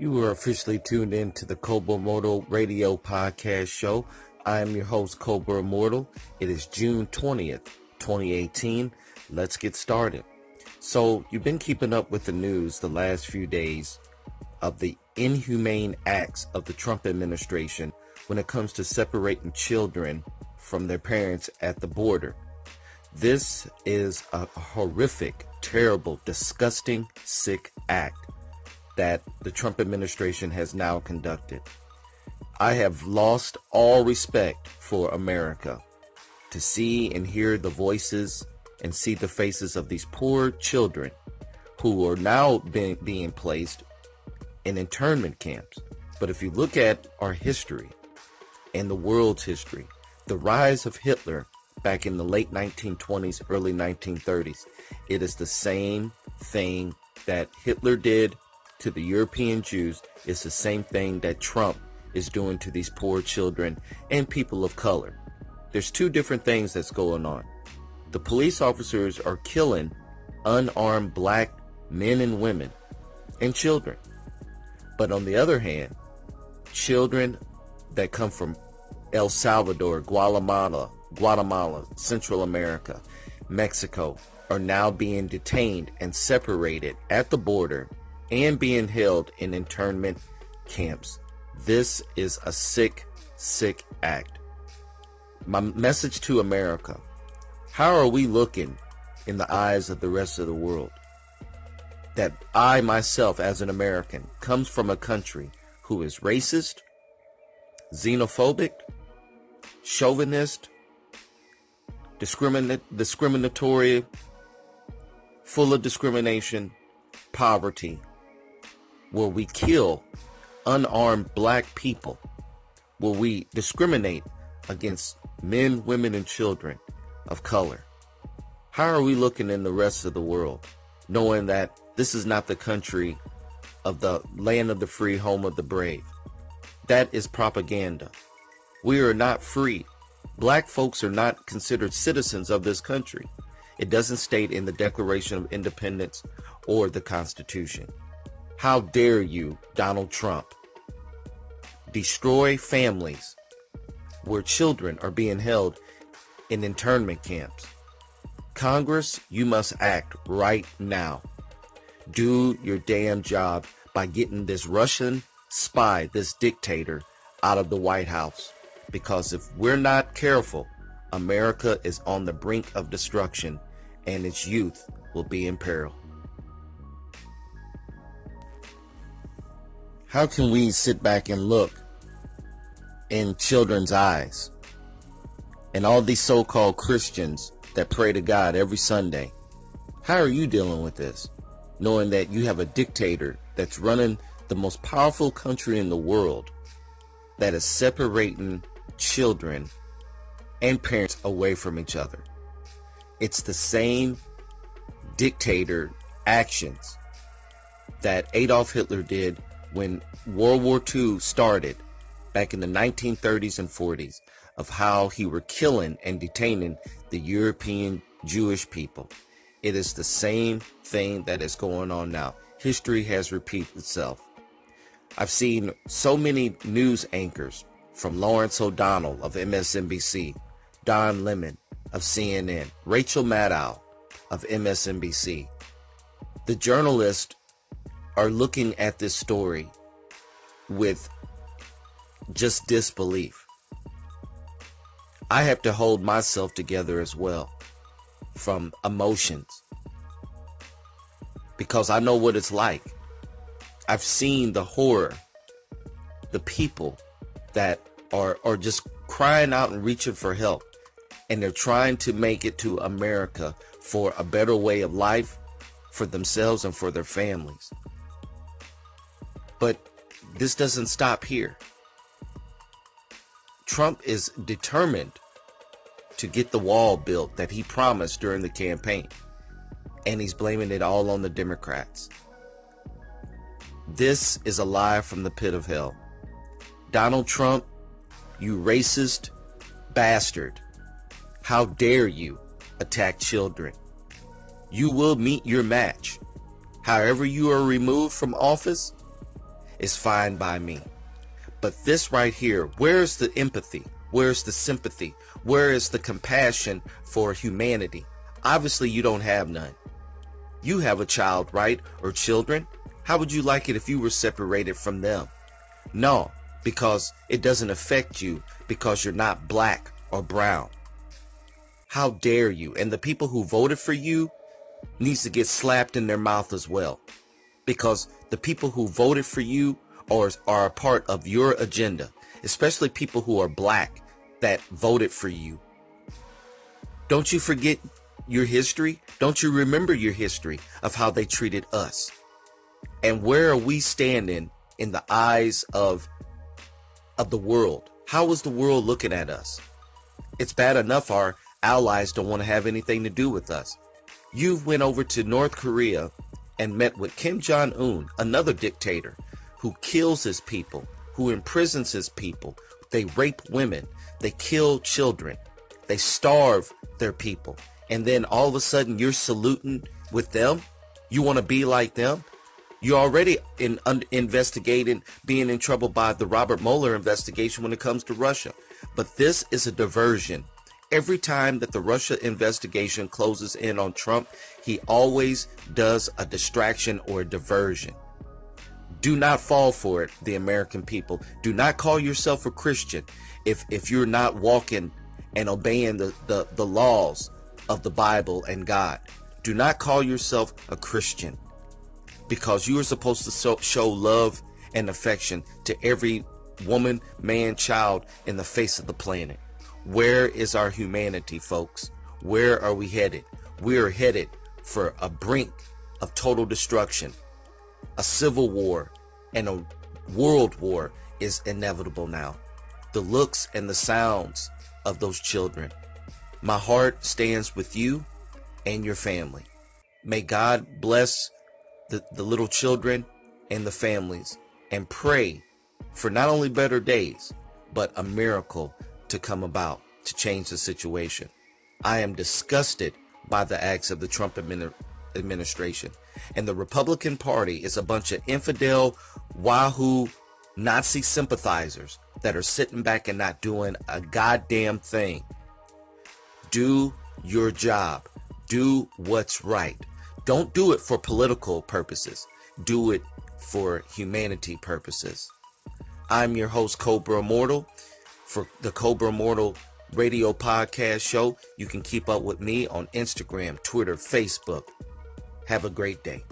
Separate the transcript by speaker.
Speaker 1: You are officially tuned in to the Cobra Immortal Radio Podcast Show. I am your host, Cobra Immortal. It is June 20th, 2018. Let's get started. So, you've been keeping up with the news the last few days of the inhumane acts of the Trump administration when it comes to separating children from their parents at the border. This is a horrific, terrible, disgusting, sick act that the Trump administration has now conducted. I have lost all respect for America to see and hear the voices and see the faces of these poor children who are now being, being placed in internment camps. But if you look at our history and the world's history, the rise of Hitler back in the late 1920s, early 1930s, it is the same thing that Hitler did to the European Jews is the same thing that Trump is doing to these poor children and people of color. There's two different things that's going on. The police officers are killing unarmed black men and women and children. But on the other hand, children that come from El Salvador, Guatemala, Guatemala, Central America, Mexico are now being detained and separated at the border and being held in internment camps. This is a sick, sick act. My message to America how are we looking in the eyes of the rest of the world? That I myself, as an American, comes from a country who is racist, xenophobic, chauvinist, discriminatory, full of discrimination, poverty, where we kill unarmed black people, where we discriminate against men, women, and children of color. How are we looking in the rest of the world, knowing that this is not the country of the land of the free, home of the brave? That is propaganda. We are not free. Black folks are not considered citizens of this country. It doesn't state in the Declaration of Independence or the Constitution. How dare you, Donald Trump, destroy families where children are being held in internment camps? Congress, you must act right now. Do your damn job by getting this Russian spy, this dictator, out of the White House. Because if we're not careful, America is on the brink of destruction and its youth will be in peril. How can we sit back and look in children's eyes and all these so called Christians that pray to God every Sunday? How are you dealing with this? Knowing that you have a dictator that's running the most powerful country in the world that is separating children and parents away from each other. It's the same dictator actions that Adolf Hitler did when World War II started back in the 1930s and 40s of how he were killing and detaining the European Jewish people. It is the same thing that is going on now. History has repeated itself. I've seen so many news anchors from Lawrence O'Donnell of MSNBC, Don Lemon of CNN, Rachel Maddow of MSNBC. The journalists are looking at this story with just disbelief. I have to hold myself together as well from emotions because I know what it's like. I've seen the horror, the people that are, are just crying out and reaching for help, and they're trying to make it to America for a better way of life for themselves and for their families. But this doesn't stop here. Trump is determined to get the wall built that he promised during the campaign. And he's blaming it all on the Democrats. This is a lie from the pit of hell. Donald Trump, you racist bastard. How dare you attack children? You will meet your match. However, you are removed from office, is fine by me. But this right here, where's the empathy? Where's the sympathy? Where is the compassion for humanity? Obviously, you don't have none. You have a child, right? Or children? How would you like it if you were separated from them? No, because it doesn't affect you because you're not black or brown. How dare you? And the people who voted for you needs to get slapped in their mouth as well. Because the people who voted for you are, are a part of your agenda, especially people who are black that voted for you. Don't you forget your history? Don't you remember your history of how they treated us? And where are we standing in the eyes of of the world? How is the world looking at us? It's bad enough our allies don't want to have anything to do with us. You've went over to North Korea and met with Kim Jong Un, another dictator who kills his people, who imprisons his people. They rape women, they kill children, they starve their people. And then all of a sudden you're saluting with them? You want to be like them? You're already in un, investigating being in trouble by the Robert Mueller investigation when it comes to Russia. But this is a diversion. Every time that the Russia investigation closes in on Trump, he always does a distraction or a diversion. Do not fall for it, the American people. Do not call yourself a Christian if if you're not walking and obeying the, the, the laws of the Bible and God. Do not call yourself a Christian because you are supposed to show love and affection to every woman, man, child in the face of the planet. Where is our humanity, folks? Where are we headed? We are headed for a brink of total destruction. A civil war and a world war is inevitable now. The looks and the sounds of those children. My heart stands with you and your family. May God bless the, the little children and the families and pray for not only better days, but a miracle to come about to change the situation. I am disgusted by the acts of the Trump admin administration. And the Republican Party is a bunch of infidel, wahoo, Nazi sympathizers that are sitting back and not doing a goddamn thing. Do your job. Do what's right. Don't do it for political purposes. Do it for humanity purposes. I'm your host, Cobra Immortal. For the Cobra Immortal radio podcast show, you can keep up with me on Instagram, Twitter, Facebook. Have a great day.